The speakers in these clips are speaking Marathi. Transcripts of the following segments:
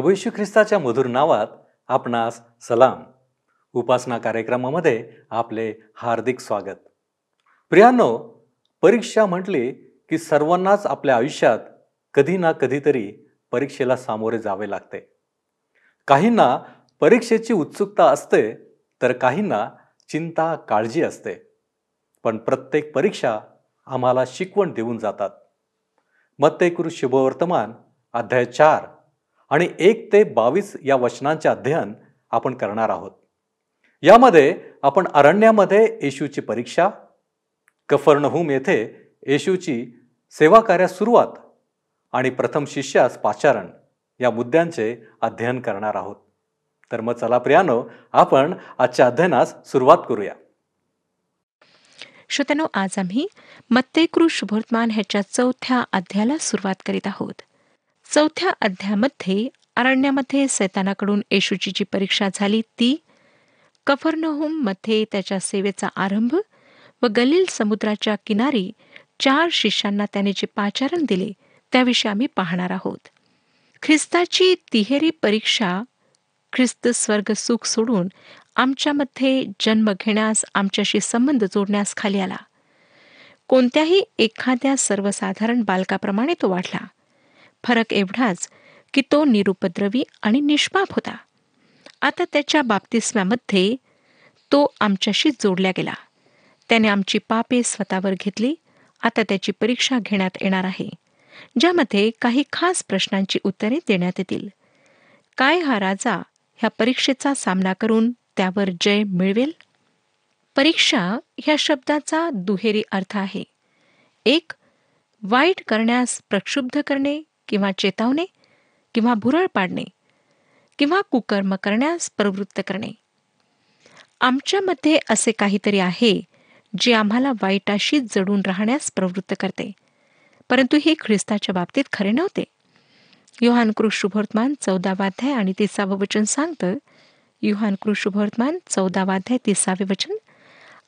प्रभू ख्रिस्ताच्या मधुर नावात आपणास सलाम. उपासना कार्यक्रमामध्ये आपले हार्दिक स्वागत. प्रियानो परीक्षा म्हटली की सर्वांनाच आपल्या आयुष्यात कधी ना कधीतरी परीक्षेला सामोरे जावे लागते. काहींना परीक्षेची उत्सुकता असते तर काहींना चिंता काळजी असते. पण प्रत्येक परीक्षा आम्हाला शिकवण देऊन जातात. मत्तेकुरु शुभवर्तमान अध्याय चार. आणि एक ते बावीस या वचनांचे अध्ययन आपण करणार आहोत. यामध्ये आपण अरण्यामध्ये येशूची परीक्षा कफर्णहूम येथे येशूची सेवा कार्यास सुरुवात आणि प्रथम शिष्यास पाचारण या मुद्द्यांचे अध्ययन करणार आहोत. तर मग चला प्रियानो आपण आजच्या अध्ययनास सुरुवात करूया. श्रोत्यानो आज आम्ही मत्तेकृ शुभवर्तमान ह्याच्या चौथ्या अध्यायाला सुरुवात करीत आहोत. चौथ्या अध्यामध्ये अरण्यामध्ये सैतानाकडून येशूची जी परीक्षा झाली ती कफरनहोममध्ये त्याच्या सेवेचा आरंभ व गलील समुद्राच्या किनारी चार शिष्यांना त्याने जे पाचारण दिले त्याविषयी आम्ही पाहणार आहोत. ख्रिस्ताची तिहेरी परीक्षा ख्रिस्त स्वर्ग सुख सोडून आमच्यामध्ये जन्म घेण्यास आमच्याशी संबंध जोडण्यास खाली आला. कोणत्याही एखाद्या सर्वसाधारण बालकाप्रमाणे तो वाढला. फरक एवढाच की तो निरुपद्रवी आणि निष्पाप होता. आता त्याच्या बाप्तिस्म्यामध्ये तो आमच्याशी जोडल्या गेला. त्याने आमची पापे स्वतःवर घेतली. आता त्याची परीक्षा घेण्यात येणार आहे ज्यामध्ये काही खास प्रश्नांची उत्तरे देण्यात येतील. काय हा राजा ह्या परीक्षेचा सामना करून त्यावर जय मिळवेल? परीक्षा ह्या शब्दाचा दुहेरी अर्थ आहे. एक वाईट करण्यास प्रक्षुब्ध करणे. किंवा चेतावणे किंवा भुरळ पाडणे किंवा कुकर्म करण्यास प्रवृत्त करणे. आमच्यामध्ये असे काहीतरी आहे जे आम्हाला वाईटाशी जडून राहण्यास प्रवृत्त करते. परंतु हे ख्रिस्ताच्या बाबतीत खरे नव्हते. युहान शुभवर्तमान चौदावाध्याय आणि तिसावं वचन सांगतं युहान शुभवर्तमान चौदावाध्याय तिसावे वचन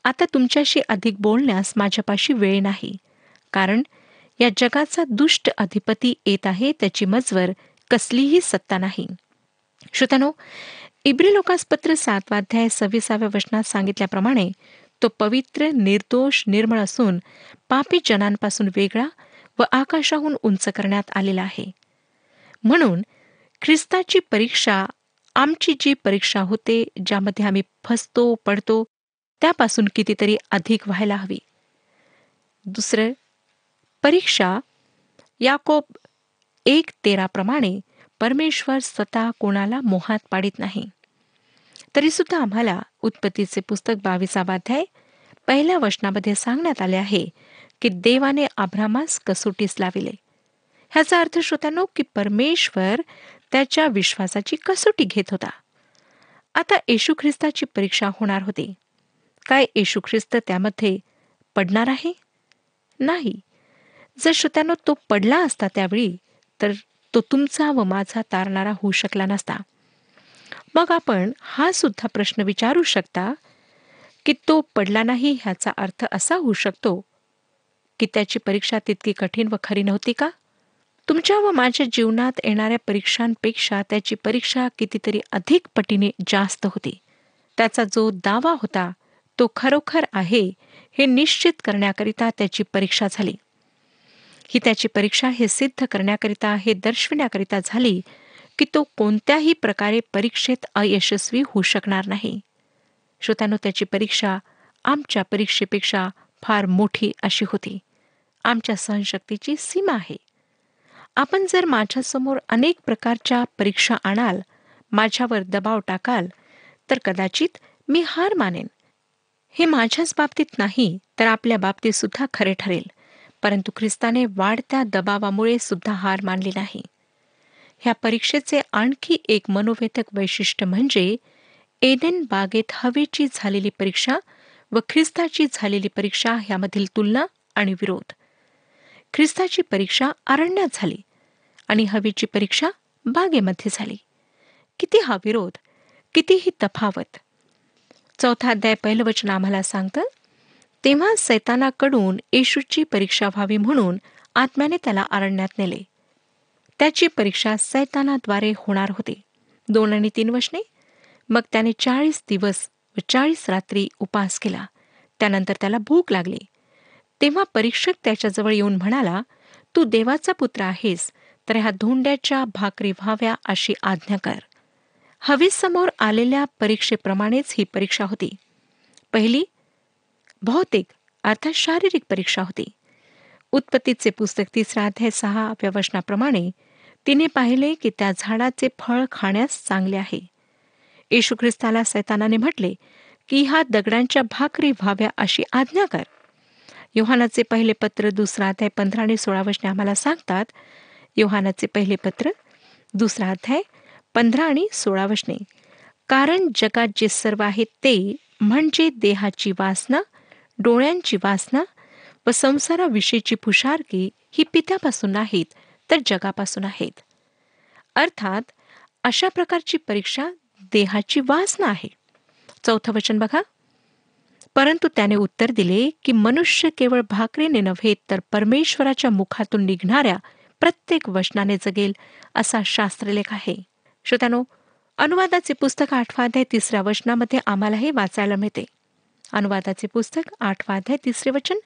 आता तुमच्याशी अधिक बोलण्यास माझ्यापाशी वेळ नाही. कारण या जगाचा दुष्ट अधिपती येत आहे त्याची मजवर कसलीही सत्ता नाही. श्रोतानो इब्री लोकासपत्र सातवाध्याय सव्वीसाव्या वचनात सांगितल्याप्रमाणे तो पवित्र निर्दोष निर्मळ असून पापी जनांपासून वेगळा व आकाशाहून उंच करण्यात आलेला आहे. म्हणून ख्रिस्ताची परीक्षा आमची जी परीक्षा होते ज्यामध्ये आम्ही फसतो पडतो त्यापासून कितीतरी अधिक व्हायला हवी. दुसरं परीक्षा याकोब एक तेराप्रमाणे परमेश्वर स्वतः कोणाला मोहात पाडित नाही. तरी सुद्धा आम्हाला उत्पत्तीचे पुस्तक बावीसावाध्याय पहिल्या वचनामध्ये सांगण्यात आले आहे की देवाने आभ्रामास कसोटीस लाविले. ह्याचा अर्थ श्रोत्यानो की परमेश्वर त्याच्या विश्वासाची कसोटी घेत होता. आता येशू ख्रिस्ताची परीक्षा होणार होती. काय येशू ख्रिस्त त्यामध्ये पडणार आहे? नाही. जर श्रोत्यानो तो पडला असता त्यावेळी तर तो तुमचा व माझा तारणारा होऊ शकला नसता. मग आपण हा सुद्धा प्रश्न विचारू शकता की तो पडला नाही ह्याचा अर्थ असा होऊ शकतो की त्याची परीक्षा तितकी कठीण व खरी नव्हती का? तुमच्या व माझ्या जीवनात येणाऱ्या परीक्षांपेक्षा त्याची परीक्षा कितीतरी अधिक पटीने जास्त होती. त्याचा जो दावा होता तो खरोखर आहे हे निश्चित करण्याकरिता त्याची परीक्षा झाली. ही त्याची परीक्षा हे सिद्ध करण्याकरिता हे दर्शविण्याकरिता झाली की तो कोणत्याही प्रकारे परीक्षेत अयशस्वी होऊ शकणार नाही. श्रोत्यानो त्याची परीक्षा आमच्या परीक्षेपेक्षा फार मोठी अशी होती. आमच्या सहनशक्तीची सीमा आहे. आपण जर माझ्यासमोर अनेक प्रकारच्या परीक्षा आणाल माझ्यावर दबाव टाकाल तर कदाचित मी हार मानेन. हे माझ्याच बाबतीत नाही तर आपल्या बाबतीत सुद्धा खरे ठरेल. परंतु ख्रिस्ताने वाढत्या दबावामुळे सुद्धा हार मानली नाही. ह्या परीक्षेचे आणखी एक मनोवेधक वैशिष्ट्य म्हणजे एडेन बागेत हवेची झालेली परीक्षा व ख्रिस्ताची झालेली परीक्षा ह्यामधील तुलना आणि विरोध. ख्रिस्ताची परीक्षा अरण्यात झाली आणि हवेची परीक्षा बागेमध्ये झाली. किती हा विरोध कितीही तफावत. चौथा अध्याय पहिलं वचन आम्हाला सांगतं तेव्हा सैतानाकडून येशूची परीक्षा व्हावी म्हणून आत्म्याने त्याला अरण्यात नेले. त्याची परीक्षा सैतानाद्वारे होणार होती. दोन आणि तीन वशने मग त्याने चाळीस दिवस व चाळीस रात्री उपास केला. त्यानंतर त्याला भूक लागली. तेव्हा परीक्षक त्याच्याजवळ येऊन म्हणाला तू देवाचा पुत्र आहेस तर ह्या धोंड्याच्या भाकरी व्हाव्या अशी आज्ञा कर. हवेसमोर आलेल्या परीक्षेप्रमाणेच ही परीक्षा होती. पहिली भौतिक अर्थात शारीरिक परीक्षा होती. उत्पत्तीचे पुस्तक तिसरा अध्याय सहा व्यवचनाप्रमाणे तिने पाहिले की त्या झाडाचे फळ खाण्यास चांगले आहे. येशू ख्रिस्ताला सैतानाने म्हटले की ह्या दगडांच्या भाकरी व्हाव्या अशी आज्ञा कर. योहानाचे पहिले पत्र दुसरा अध्याय पंधरा आणि सोळा वचने आम्हाला सांगतात योहानाचे पहिले पत्र दुसरा अध्याय पंधरा आणि सोळा वचने कारण जगात जे सर्व आहे ते म्हणजे देहाची वासना डोळ्यांची वासना व संसाराविषयीची फुशारकी ही पित्यापासून नाहीत तर जगापासून आहेत. अर्थात अशा प्रकारची परीक्षा देहाची वासना आहे. चौथं वचन बघा. परंतु त्याने उत्तर दिले की मनुष्य केवळ भाकरीने नव्हे तर परमेश्वराच्या मुखातून निघणाऱ्या प्रत्येक वचनाने जगेल असा शास्त्रलेख आहे. श्रोत्यानो अनुवादाचे पुस्तक आठवाध्याय तिसऱ्या वचनामध्ये आम्हालाही वाचायला मिळते. अनुवादाचे पुस्तक आठवा अध्याय तिसरे वचन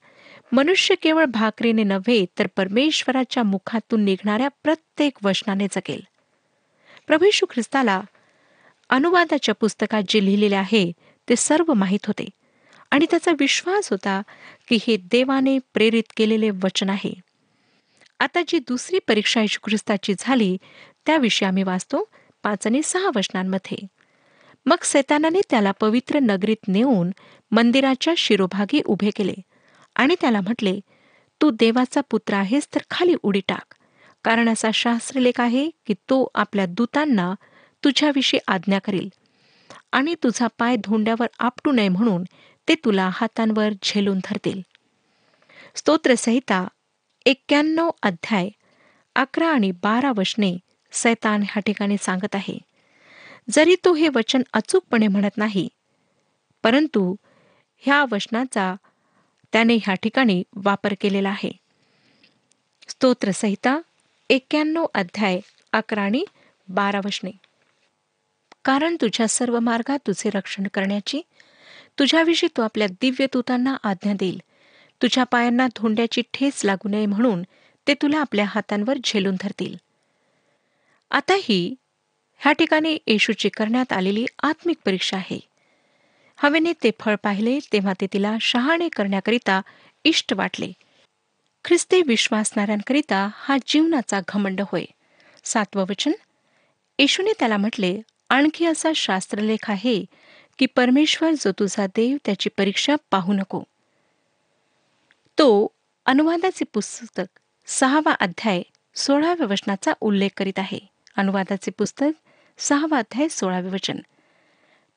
मनुष्य केवळ भाकरीने नव्हे तर परमेश्वराच्या मुखातून निघणाऱ्या प्रत्येक वचनाने जगेल. प्रभू ख्रिस्ताला अनुवादाच्या पुस्तकात जे लिहिलेले आहे ते सर्व माहीत होते. आणि त्याचा विश्वास होता की हे देवाने प्रेरित केलेले वचन आहे. आता जी दुसरी परीक्षा येशू ख्रिस्ताची झाली त्याविषयी आम्ही वाचतो पाच आणि सहा वचनांमध्ये. मग सैतानाने त्याला पवित्र नगरीत नेऊन मंदिराच्या शिरोभागी उभे केले आणि त्याला म्हटले तू देवाचा पुत्र आहेस तर खाली उडी टाक. कारण असा शास्त्रलेख आहे की तो आपल्या दूतांना तुझ्याविषयी आज्ञा करील. आणि तुझा पाय धोंड्यावर आपटू नये म्हणून ते तुला हातांवर झेलून धरतील. स्तोत्रसहिता एक्क्याण्णव अध्याय अकरा आणि बारा वशने सैतान ह्या ठिकाणी सांगत आहे. जरी तो हे वचन अचूकपणे म्हणत नाही परंतु ह्या वचनाचा त्याने ह्या ठिकाणी वापर केलेला आहे. स्तोत्रसहिता एक्क्याण्णव अध्याय अकरा आणि बारा वचने. कारण तुझ्या सर्व मार्गात तुझे रक्षण करण्याची तुझ्याविषयी तू आपल्या दिव्य दूतांना आज्ञा देईल. तुझ्या पायांना धोंड्याची ठेच लागू नये म्हणून ते तुला आपल्या हातांवर झेलून धरतील. आता ही ह्या ठिकाणी येशूची करण्यात आलेली आत्मिक परीक्षा आहे. हवेने ते फळ पाहिले तेव्हा ते तिला शहाणे करण्याकरिता इष्ट वाटले. ख्रिस्ती विश्वासणाऱ्यांकरिता हा जीवनाचा घमंड होय. सातवं वचन. येशूने त्याला म्हटले आणखी असा शास्त्रलेख आहे की परमेश्वर जो तुझा देव त्याची परीक्षा पाहू नको. तो अनुवादाचे पुस्तक सहावा अध्याय सोळाव्या वचनाचा उल्लेख करीत आहे. अनुवादाचे पुस्तक सहावा अध्याय सोळावे वचन.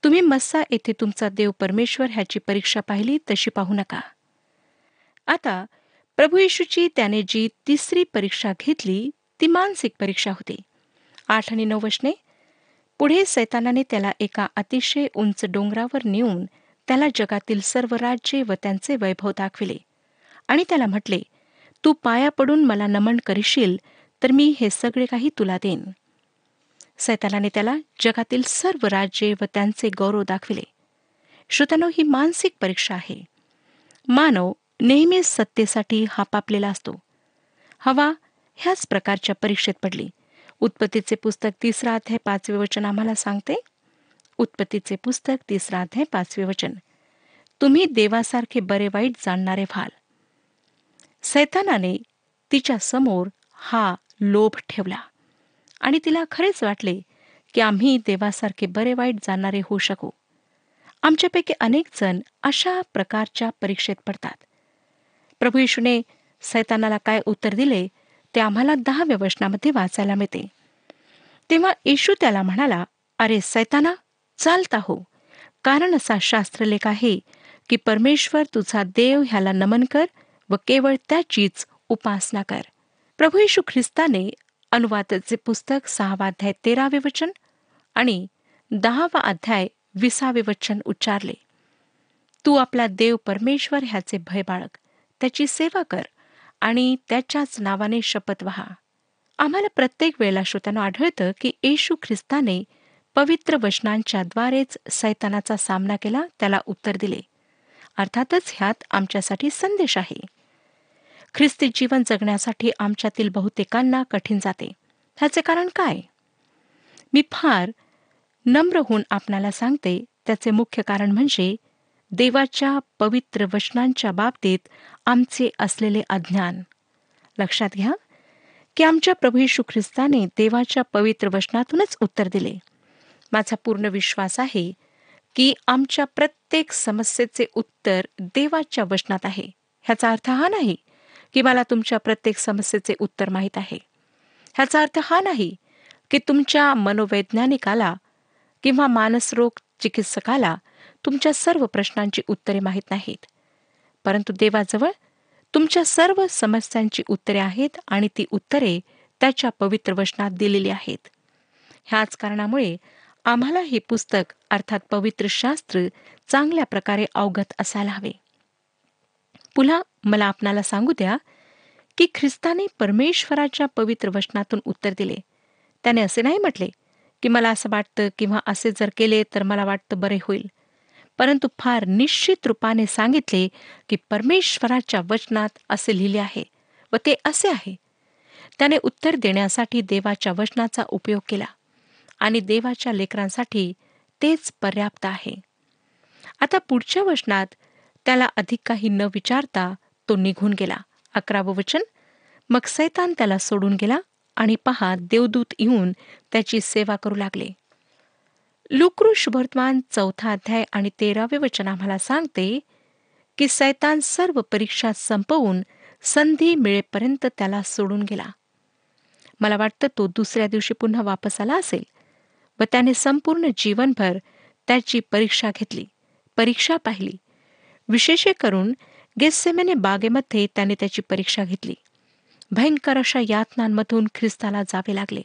तुम्ही मस्सा येथे तुमचा देव परमेश्वर ह्याची परीक्षा पाहिली तशी पाहू नका. आता प्रभू येशूची त्याने जी तिसरी परीक्षा घेतली ती मानसिक परीक्षा होती. आठ आणि नऊ वचने पुढे सैतानाने त्याला एका अतिशय उंच डोंगरावर नेऊन त्याला जगातील सर्व राज्ये व त्यांचे वैभव दाखविले. आणि त्याला म्हटले तू पाया पडून मला नमन करशील तर मी हे सगळे काही तुला देईन. सैतानाने त्याला जगातील सर्व राज्ये व त्यांचे गौरव दाखविले. श्रोत्यानो ही मानसिक परीक्षा आहे. मानव नेहमीच सत्तेसाठी हापापलेला असतो. हवा ह्याच प्रकारच्या परीक्षेत पडली. उत्पत्तीचे पुस्तक तिसरा अध्याय पाचवे वचन आम्हाला सांगते. उत्पत्तीचे पुस्तक तिसरा अध्याय पाचवे वचन. तुम्ही देवासारखे बरे वाईट जाणणारे व्हाल. सैतानाने तिच्या समोर हा लोभ ठेवला. आणि तिला खरेच वाटले की आम्ही देवासारखे बरे वाईट जाणारे होऊ शकू. आमच्यापैकी अनेक जण अशा प्रकारच्या परीक्षेत पडतात. प्रभू येशूने सैतानाला काय उत्तर दिले ते आम्हाला दहाव्या वचनामध्ये वाचायला मिळते. तेव्हा येशू त्याला म्हणाला अरे सैताना चालता हो. कारण असा शास्त्रलेख आहे की परमेश्वर तुझा देव ह्याला नमन कर व केवळ त्याचीच उपासना कर. प्रभू येशू ख्रिस्ताने अनुवादाचे पुस्तक सहावा अध्याय तेरावे वचन आणि दहावा अध्याय विसावे वचन उच्चारले. तू आपला देव परमेश्वर ह्याचे भय बाळग त्याची सेवा कर आणि त्याच्याच नावाने शपथ वहा. आम्हाला प्रत्येक वेळेला श्रोत्यानं आढळतं की येशू ख्रिस्ताने पवित्र वचनांच्या द्वारेच सैतानाचा सामना केला त्याला उत्तर दिले. अर्थातच ह्यात आमच्यासाठी संदेश आहे. ख्रिस्ती जीवन जगण्यासाठी आमच्यातील बहुतेकांना कठीण जाते. ह्याचे कारण काय? मी फार नम्र होऊन आपणाला सांगते त्याचे मुख्य कारण म्हणजे देवाच्या पवित्र वचनांच्या बाबतीत आमचे असलेले अज्ञान. लक्षात घ्या की आमच्या प्रभू यशू ख्रिस्ताने देवाच्या पवित्र वचनातूनच उत्तर दिले. माझा पूर्ण विश्वास आहे की आमच्या प्रत्येक समस्येचे उत्तर देवाच्या वचनात आहे. ह्याचा अर्थ हा नाही की मला तुमच्या प्रत्येक समस्येचे उत्तर माहीत आहे. ह्याचा अर्थ हा नाही की तुमच्या मनोवैज्ञानिकाला किंवा मानसरोग चिकित्सकाला तुमच्या सर्व प्रश्नांची उत्तरे माहीत नाहीत. परंतु देवाजवळ तुमच्या सर्व समस्यांची उत्तरे आहेत आणि ती उत्तरे त्याच्या पवित्र वचनात दिलेली आहेत. ह्याच कारणामुळे आम्हाला हे पुस्तक अर्थात पवित्र शास्त्र चांगल्या प्रकारे अवगत असायला हवे. पुन्हा मला आपणाला सांगू द्या की ख्रिस्ताने परमेश्वराच्या पवित्र वचनातून उत्तर दिले. त्याने असे नाही म्हटले की मला असं वाटतं किंवा असे जर केले तर मला वाटतं बरे होईल. परंतु फार निश्चित रूपाने सांगितले की परमेश्वराच्या वचनात असे लिहिले आहे व ते असे आहे. त्याने उत्तर देण्यासाठी देवाच्या वचनाचा उपयोग केला आणि देवाच्या लेकरांसाठी तेच पर्याप्त आहे. आता पुढच्या वचनात त्याला अधिक काही न विचारता तो निघून गेला. अकरावं वचन. मग सैतान त्याला सोडून गेला आणि पहा देवदूत येऊन त्याची सेवा करू लागले. लुक्रू शुभवर्तमान चौथा अध्याय आणि तेरावे वचन आम्हाला सांगते की सैतान सर्व परीक्षा संपवून संधी मिळेपर्यंत त्याला सोडून गेला. मला वाटतं तो दुसऱ्या दिवशी पुन्हा वापस आला असेल व त्याने संपूर्ण जीवनभर त्याची परीक्षा घेतली. परीक्षा पाहिली. विशेष करून गेस्सेमेने बागेमध्ये त्याने त्याची परीक्षा घेतली. भयंकर अशा यातनांमधून ख्रिस्ताला जावे लागले.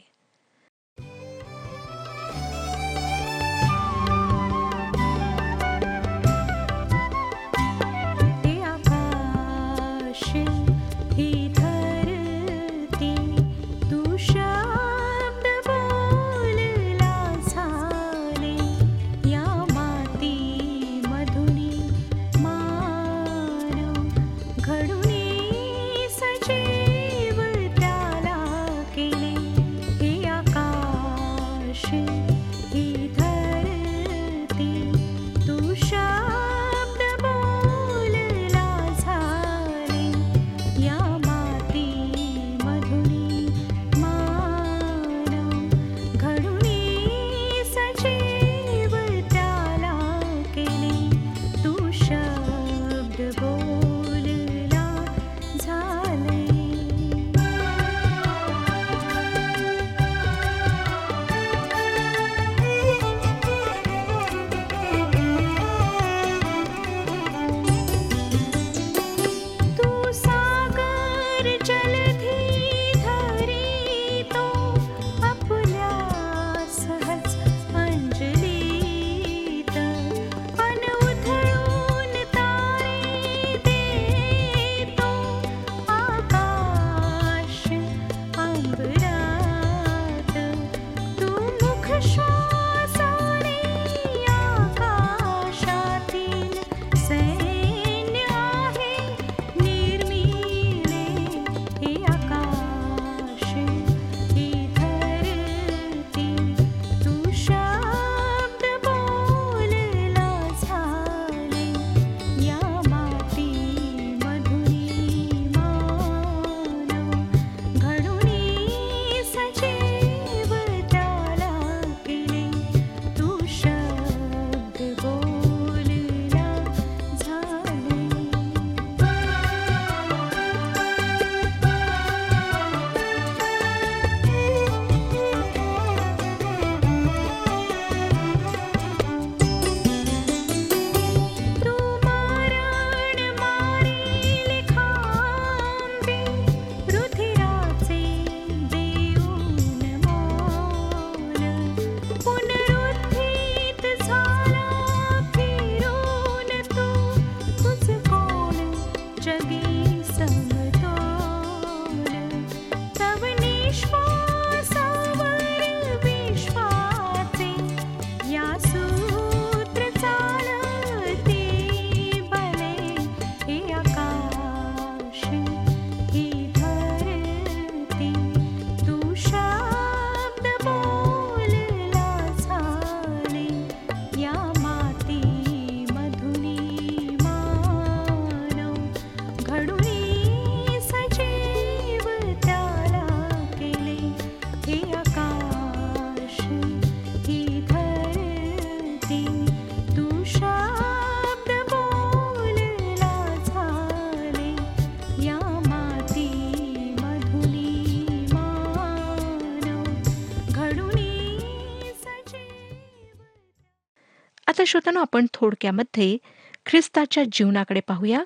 श्रोतांनो आपण थोडक्यामध्ये ख्रिस्ताच्या जीवनाकडे पाहूया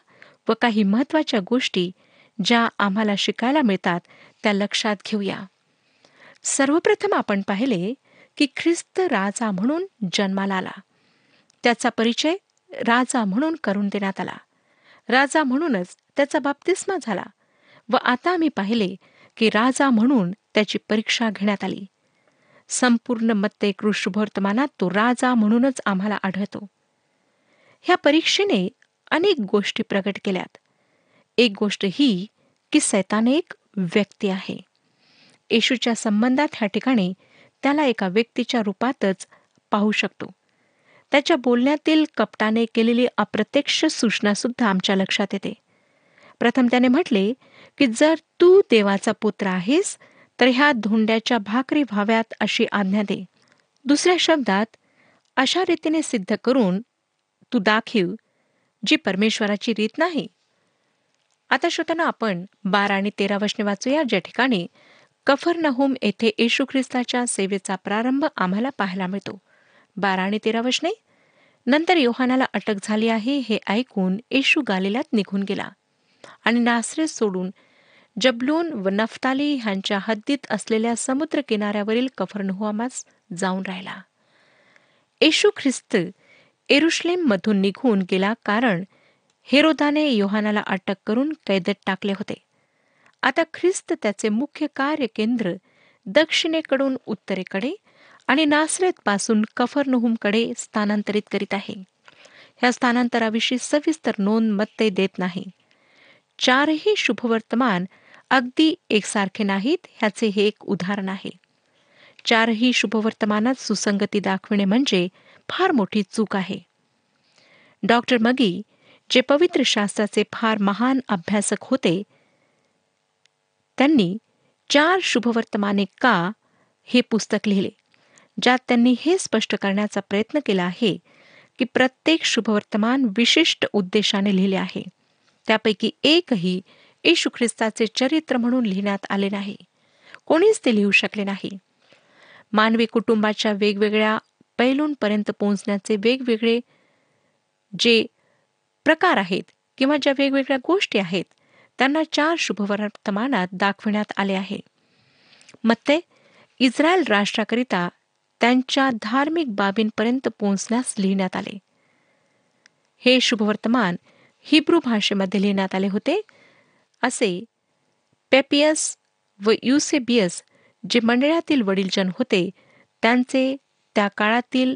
व काही महत्त्वाच्या गोष्टी ज्या आम्हाला शिकायला मिळतात त्या लक्षात घेऊया. सर्वप्रथम आपण पाहिले की ख्रिस्त राजा म्हणून जन्माला आला. त्याचा परिचय राजा म्हणून करून देण्यात आला. राजा म्हणूनच त्याचा बाप्तिस्मा झाला व आता आम्ही पाहिले की राजा म्हणून त्याची परीक्षा घेण्यात आली. संपूर्ण मत्ते वर्तमानात तो राजा म्हणूनच आम्हाला आढळतो. ह्या परीक्षेने अनेक गोष्टी प्रकट केल्यात. एक गोष्ट ही की सैतान एक व्यक्ती आहे. येशूच्या संबंधात ह्या ठिकाणी त्याला एका व्यक्तीच्या रूपातच पाहू शकतो. त्याच्या बोलण्यातील कपटाने केलेली अप्रत्यक्ष सूचना सुद्धा आमच्या लक्षात येते. प्रथम त्याने म्हटले की जर तू देवाचा पुत्र आहेस तर ह्या धोंड्याच्या भाकरी व्हाव्यात अशी आज्ञा दे. दुसऱ्या शब्दात अशा रीतीने सिद्ध करून तू दाखीव जी परमेश्वराची रीत नाही. आता श्रोताना आपण बारा आणि तेरा वशने वाचूया. ज्या ठिकाणी कफर नहुम येथे येशू ख्रिस्ताच्या सेवेचा प्रारंभ आम्हाला पाहायला मिळतो. बारा आणि तेरा वशने नंतर योहानाला अटक झाली आहे हे ऐकून येशू गालिलात निघून गेला आणि नासरे सोडून जबलून व नफ्ताली ह्यांच्या हद्दीत असलेल्या समुद्र किनाऱ्यावरील कफरनहुआमास जाऊन राहिला. येशू ख्रिस्त एरुश्लेम मधून निघून गेला कारण हेरोदाने योहानाला अटक करून कैदेत टाकले होते. आता ख्रिस्त त्याचे मुख्य कार्य केंद्र दक्षिणेकडून उत्तरेकडे आणि नासरेत पासून कफरनुहुमकडे स्थानांतरित करीत आहे. ह्या स्थानांतराविषयी सविस्तर नोंद मत्ते देत नाही. चारही शुभवर्तमान अगदी एकसारखे नाहीत ह्याचे हे एक उदाहरण आहे. चारही शुभवर्तमानात सुसंगती दाखविणे म्हणजे फार मोठी चूक आहे. डॉक्टर मगी जे पवित्र शास्त्राचे फार महान अभ्यासक होते त्यांनी चार शुभवर्तमाने का हे पुस्तक लिहिले ज्यात त्यांनी हे स्पष्ट करण्याचा प्रयत्न केला आहे की प्रत्येक शुभवर्तमान विशिष्ट उद्देशाने लिहिले आहे. त्यापैकी एकही येशू ख्रिस्ताचे चरित्र म्हणून लिहिण्यात आले नाही. कोणीच ते लिहू शकले नाही. मानवी कुटुंबाच्या वेगवेगळ्या पैलूंपर्यंत पोहोचण्याचे वेगवेगळे जे प्रकार आहेत किंवा ज्या वेगवेगळ्या गोष्टी आहेत त्यांना चार शुभवर्तमानात दाखविण्यात आले आहे. मत्ते इस्रायल राष्ट्राकरिता त्यांच्या धार्मिक बाबींपर्यंत पोहोचण्यास लिहिण्यात आले. हे शुभवर्तमान हिब्रू भाषेमध्ये लिहिण्यात आले होते. असे पेपियस व युसेबियस जे मंडळातील वडीलजन होते त्यांचे त्या काळातील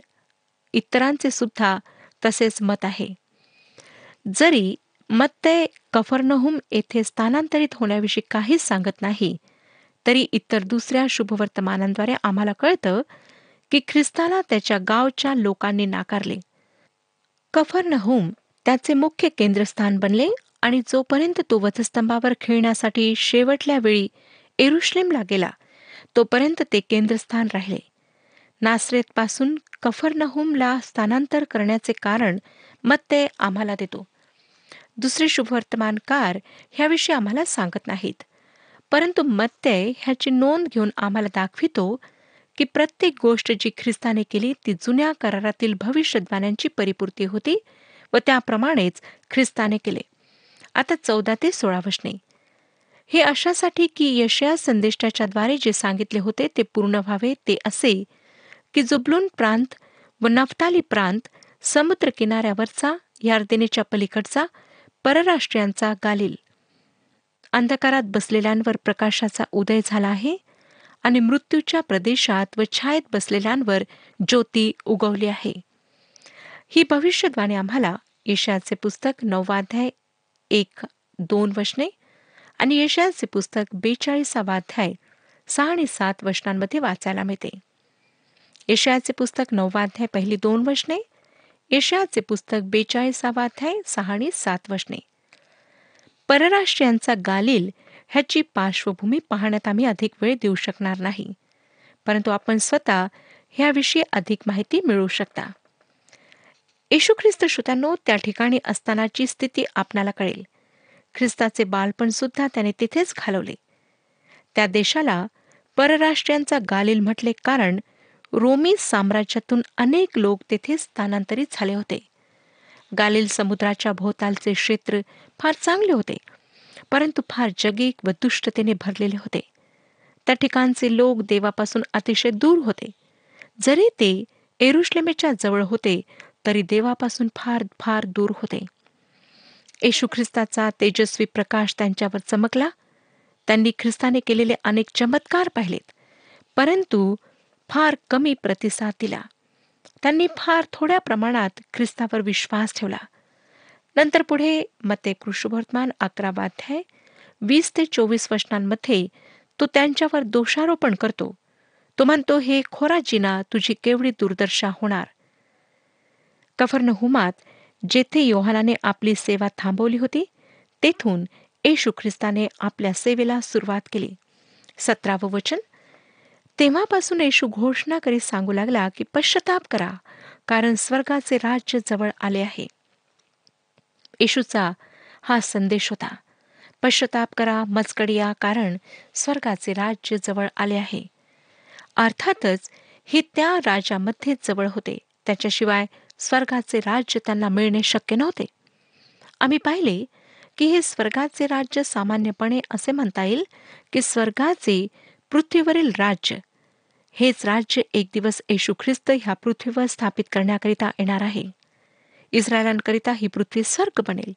इतरांचे सुद्धा तसेच मत आहे. जरी मत्तय कफरनहुम येथे स्थानांतरित होण्याविषयी काहीच सांगत नाही तरी इतर दुसऱ्या शुभवर्तमानांद्वारे आम्हाला कळतं की ख्रिस्ताला त्याच्या गावच्या लोकांनी नाकारले. कफरनहुम त्याचे मुख्य केंद्रस्थान बनले आणि जोपर्यंत तो वधस्तंभावर खेळण्यासाठी शेवटल्या वेळी एरुश्लेमला गेला तोपर्यंत ते केंद्रस्थान राहिले. नासरेतपासून कफरनहुमला स्थानांतर करण्याचे कारण मत ते आम्हाला देतो. दुसरे शुभवर्तमानकार ह्याविषयी आम्हाला सांगत नाहीत. परंतु मत्तय ह्याची नोंद घेऊन आम्हाला दाखवितो की प्रत्येक गोष्ट जी ख्रिस्ताने केली ती जुन्या करारातील भविष्यद्वान्यांची परिपूर्ती होती व त्याप्रमाणेच ख्रिस्ताने केले. आता चौदा ते सोळा वशने हे अशासाठी की यशया संदेशाच्याद्वारे जे सांगितले होते ते पूर्ण व्हावे ते असे की जुबलून प्रांत व नफ्ताली प्रांत समुद्र किनाऱ्यावरचा यार्देनेच्या पलीकडचा परराष्ट्रीयांचा गालिल. अंधकारात बसलेल्यांवर प्रकाशाचा उदय झाला आहे आणि मृत्यूच्या प्रदेशात व छायेत बसलेल्यांवर ज्योती उगवली आहे. ही भविष्यवाणी आम्हाला यशयाचे पुस्तक नववाध्याय एक दोन वचने आणि यशाचे पुस्तक बेचाळीसावा अध्याय सहा आणि सात वचनांमध्ये वाचायला मिळते. यशयाचे पुस्तक नववाध्याय पहिली दोन वचने यशयाचे पुस्तक बेचाळीसावा अध्याय सहा आणि सात वचने. परराष्ट्रीयांचा गालिल ह्याची पार्श्वभूमी पाहण्यात आम्ही अधिक वेळ देऊ शकणार नाही परंतु आपण स्वतः ह्याविषयी अधिक माहिती मिळवू शकता. येशू ख्रिस्त श्रोत्यांनो त्या ठिकाणी असतानाची स्थिती आपणाला कळेल. ख्रिस्ताचे बालपण सुद्धा त्याने तिथेच घालवले. त्या देशाला परराष्ट्रीयांचा गालिल म्हटले कारण रोमी साम्राज्यातून अनेक लोक तेथे स्थानांतरित झाले होते. गालिल समुद्राच्या भोवतालचे क्षेत्र फार चांगले होते परंतु फार जगिक व दुष्टतेने भरलेले होते. त्या ठिकाणचे लोक देवापासून अतिशय दूर होते. जरी ते एरुश्लेमेच्या जवळ होते तरी देवापासून फार फार दूर होते. येशू ख्रिस्ताचा तेजस्वी प्रकाश त्यांच्यावर चमकला. त्यांनी ख्रिस्ताने केलेले अनेक चमत्कार पाहिलेत. परंतु फार कमी प्रतिसाद दिला. त्यांनी फार थोड्या प्रमाणात ख्रिस्तावर विश्वास ठेवला. नंतर पुढे मते कृष्णवर्तमान अकरावाध्याय वीस ते चोवीस वचनांमध्ये तो त्यांच्यावर दोषारोपण करतो. तो म्हणतो हे खोरा जिना तुझी केवढी दुर्दशा होणार. कफरनहुमात जेथे योहानाने आपली सेवा थांबवली होती तेथून येशू ख्रिस्ताने आपल्या सेवेला सुरुवात केली. सतरावं वचन. तेव्हापासून येशू घोषणा करीत सांगू लागला की पश्चाताप करा कारण स्वर्गाचे राज्य जवळ आले आहे. येशूचा हा संदेश होता. पश्चाताप करा मजकडिया कारण स्वर्गाचे राज्य जवळ आले आहे. अर्थातच हे त्या राजामध्ये जवळ होते. त्याच्याशिवाय स्वर्गाचे राज्य त्यांना मिळणे शक्य नव्हते. आम्ही पाहिले की हे स्वर्गाचे राज्य सामान्यपणे असे म्हणता येईल की स्वर्गाचे पृथ्वीवरील राज्य हेच राज्य एक दिवस येशू ख्रिस्त ह्या पृथ्वीवर स्थापित करण्याकरिता येणार आहे. इस्रायलांकरिता ही पृथ्वी स्वर्ग बनेल.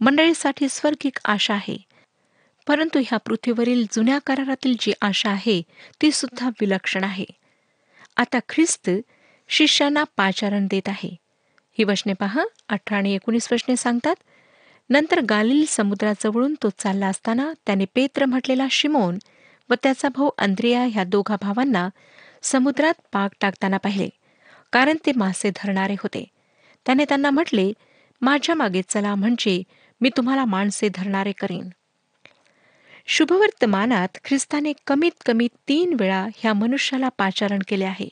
मंडळीसाठी स्वर्गिक आशा आहे. परंतु ह्या पृथ्वीवरील जुन्या करारातील जी आशा आहे ती सुद्धा विलक्षण आहे. आता ख्रिस्त शिष्यांना पाचारण देत आहे. ही वचने पहा अठरा आणि एकोणीस वचने सांगतात नंतर गालिल समुद्राजवळून तो चालला असताना त्याने पेत्र म्हटलेला शिमोन व त्याचा भाऊ अंद्रिया ह्या दोघा भावांना समुद्रात पाक टाकताना पाहिले कारण ते मासे धरणारे होते. त्याने त्यांना म्हटले माझ्या मागे चला म्हणजे मी तुम्हाला माणसे धरणारे करीन. शुभवर्तमानात ख्रिस्ताने कमीत कमी तीन वेळा ह्या मनुष्याला पाचारण केले आहे.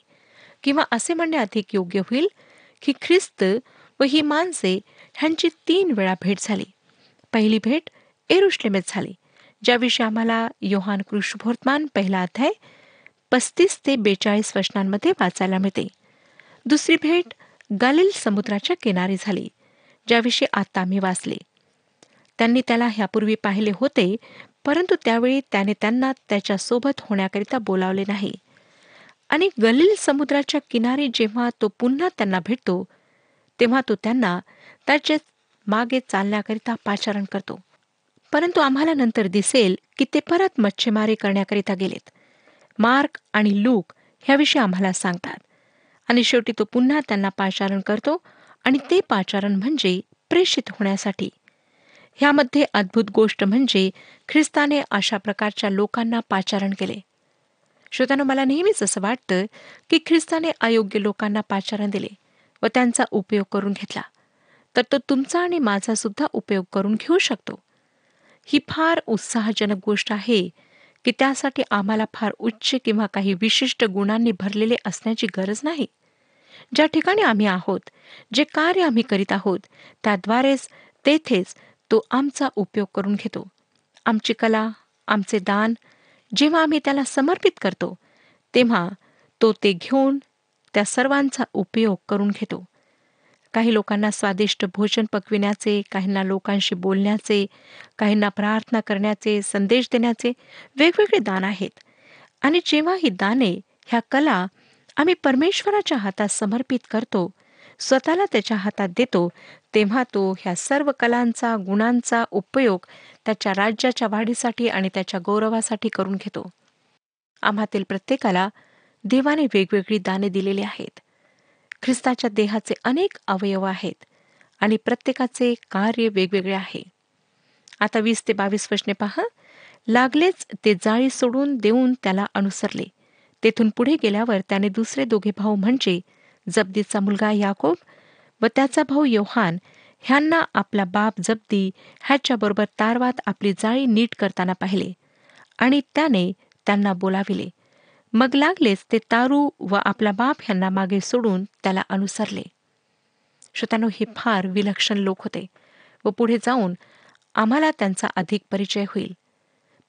किंवा असे म्हणणे अधिक योग्य होईल की ख्रिस्त व ही माणसे ह्यांची तीन वेळा भेट झाली. पहिली भेट एरुश्लेमेत झाली ज्याविषयी आम्हाला योहान कृष्णभोर्तमान पहिला अध्याय पस्तीस ते बेचाळीस वचनांमध्ये वाचायला मिळते. दुसरी भेट गालिल समुद्राच्या किनारी झाली ज्याविषयी आता आम्ही वाचले. त्यांनी त्याला ह्यापूर्वी पाहिले होते परंतु त्यावेळी त्याने त्यांना त्याच्यासोबत होण्याकरिता बोलावले नाही. आणि गलील समुद्राच्या किनारी जेव्हा तो पुन्हा त्यांना भेटतो तेव्हा तो त्यांना त्याचे मागे चालण्याकरिता पाचारण करतो. परंतु आम्हाला नंतर दिसेल की ते परत मच्छीमारी करण्याकरिता गेलेत. मार्क आणि लूक ह्याविषयी आम्हाला सांगतात. आणि शेवटी तो पुन्हा त्यांना पाचारण करतो आणि ते पाचारण म्हणजे प्रेषित होण्यासाठी. ह्यामध्ये अद्भुत गोष्ट म्हणजे ख्रिस्ताने अशा प्रकारच्या लोकांना पाचारण केले. श्रोत्यानं मला नेहमीच असं वाटतं की ख्रिस्ताने अयोग्य लोकांना पाचारण दिले व त्यांचा उपयोग करून घेतला. तर तो तुमचा आणि माझा सुद्धा उपयोग करून घेऊ शकतो. ही फार उत्साहजनक गोष्ट आहे की त्यासाठी आम्हाला फार उच्च किंवा काही विशिष्ट गुणांनी भरलेले असण्याची गरज नाही. ज्या ठिकाणी आम्ही आहोत जे कार्य आम्ही करीत आहोत त्याद्वारेच तेथेच तो आमचा उपयोग करून घेतो. आमची कला आमचे दान जेव्हा आम्ही त्याला समर्पित करतो तेव्हा तो ते घेऊन त्या सर्वांचा उपयोग करून घेतो. काही लोकांना स्वादिष्ट भोजन पकविण्याचे काहींना लोकांशी बोलण्याचे काहींना प्रार्थना करण्याचे संदेश देण्याचे वेगवेगळे दान आहेत. आणि जेव्हा ही दाने ह्या कला आम्ही परमेश्वराच्या हातात समर्पित करतो स्वतःला त्याच्या हातात देतो तेव्हा तो ह्या सर्व कलांचा गुणांचा उपयोग त्याच्या राज्याच्या वाढीसाठी आणि त्याच्या गौरवासाठी करून घेतो. आम्हातील प्रत्येकाला देवाने वेगवेगळी दाने दिलेली आहेत. ख्रिस्ताच्या देहाचे अनेक अवयव आहेत आणि प्रत्येकाचे कार्य वेगवेगळे आहे. आता वीस ते बावीस वचने पहा. लागलेच ते जाळी सोडून देऊन त्याला अनुसरले. तेथून पुढे गेल्यावर त्याने दुसरे दोघे भाऊ म्हणजे जबदीचा मुलगा याकोब व त्याचा भाऊ योहान ह्यांना आपला बाप जप्ती ह्याच्याबरोबर तारवात आपली जाळी नीट करताना पाहिले आणि त्याने त्यांना बोलाविले. मग लागलेच ते तारू व आपला बाप ह्यांना मागे सोडून त्याला अनुसरले. श्रोत्यानो हे फार विलक्षण लोक होते व पुढे जाऊन आम्हाला त्यांचा अधिक परिचय होईल.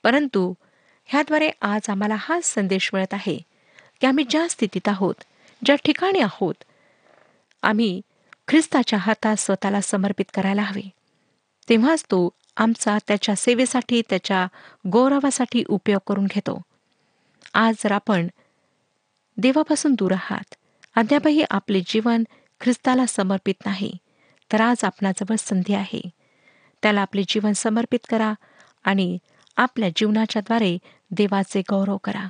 परंतु ह्याद्वारे आज आम्हाला हाच संदेश मिळत आहे की आम्ही ज्या स्थितीत आहोत ज्या ठिकाणी आहोत आम्ही ख्रिस्ताच्या हातात स्वतःला समर्पित करायला हवे. तेव्हाच तो आमचा त्याच्या सेवेसाठी त्याच्या गौरवासाठी उपयोग करून घेतो. आज जर आपण देवापासून दूर आहात अद्यापही आपले जीवन ख्रिस्ताला समर्पित नाही तर आज आपणाजवळ संधी आहे. त्याला आपले जीवन समर्पित करा आणि आपल्या जीवनाच्याद्वारे देवाचे गौरव करा.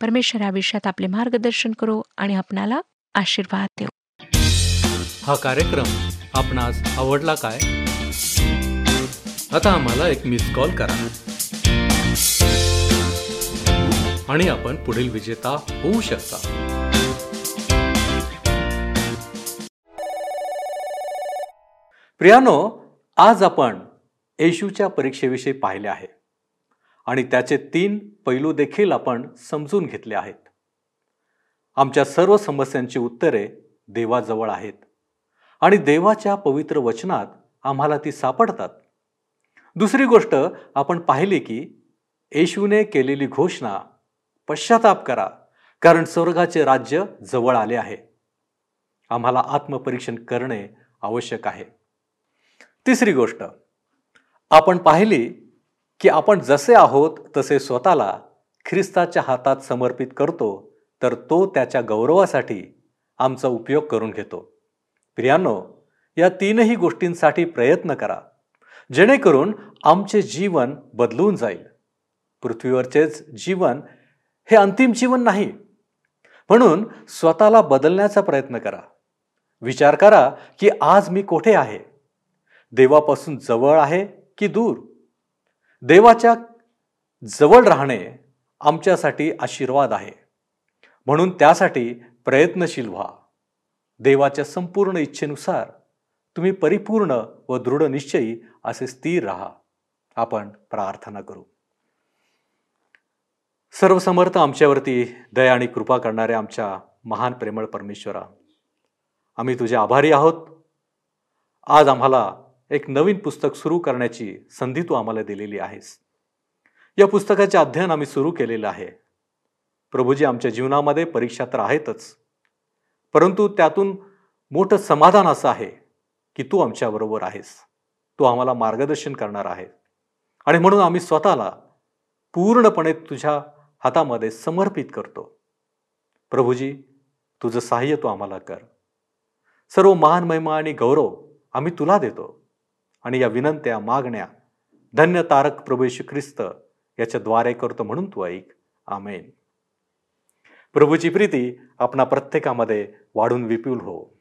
परमेश्वर या विषयात आपले मार्गदर्शन करो आणि आपणाला आशीर्वाद देऊ. हा कार्यक्रम आपणास आवडला काय? आता आम्हाला एक मिस कॉल करा. आणि आपण पुढील विजेता होऊ शकता. प्रियानो आज आपण येशूच्या परीक्षेविषयी पाहिले आहे. आणि त्याचे तीन पैलू देखील आपण समजून घेतले आहेत. आमच्या सर्व समस्यांची उत्तरे देवाजवळ आहेत. आणि देवाच्या पवित्र वचनात आम्हाला ती सापडतात. दुसरी गोष्ट आपण पाहिली की येशूने केलेली घोषणा पश्चाताप करा कारण स्वर्गाचे राज्य जवळ आले आहे. आम्हाला आत्मपरीक्षण करणे आवश्यक आहे. तिसरी गोष्ट आपण पाहिली की आपण जसे आहोत तसे स्वतःला ख्रिस्ताच्या हातात समर्पित करतो तर तो त्याच्या गौरवासाठी आमचा उपयोग करून घेतो. प्रियानो या तीनही गोष्टींसाठी प्रयत्न करा जेणेकरून आमचे जीवन बदलून जाईल. पृथ्वीवरचेच जीवन हे अंतिम जीवन नाही. म्हणून स्वतःला बदलण्याचा प्रयत्न करा. विचार करा की आज मी कोठे आहे? देवापासून जवळ आहे की दूर? देवाच्या जवळ राहणे आमच्यासाठी आशीर्वाद आहे. म्हणून त्यासाठी प्रयत्नशील व्हा. देवाच्या संपूर्ण इच्छेनुसार तुम्ही परिपूर्ण व दृढ निश्चयी असे स्थिर राहा. आपण प्रार्थना करू. सर्वसमर्थ आमच्यावरती दया आणि कृपा करणाऱ्या आमच्या महान प्रेमळ परमेश्वरा आम्ही तुझे आभारी आहोत. आज आम्हाला एक नवीन पुस्तक सुरू करण्याची संधी तू आम्हाला दिलेली आहेस. या पुस्तकाचे अध्ययन आम्ही सुरू केलेलं आहे. प्रभूजी आमच्या जीवनामध्ये परीक्षा तर आहेतच. परंतु त्यातून मोठं समाधान असं आहे की तू आमच्याबरोबर आहेस. तू आम्हाला मार्गदर्शन करणार आहे. आणि म्हणून आम्ही स्वतःला पूर्णपणे तुझ्या हातामध्ये समर्पित करतो. प्रभूजी तुझं सहाय्य तू आम्हाला कर. सर्व महान महिमा आणि गौरव आम्ही तुला देतो. आणि या विनंत्या मागण्या धन्य तारक प्रभू येशू ख्रिस्त याच्याद्वारे करतो म्हणून तू ऐक. आमेन. प्रभूची प्रीती आपणा प्रत्येकामध्ये वाढून विपुल हो.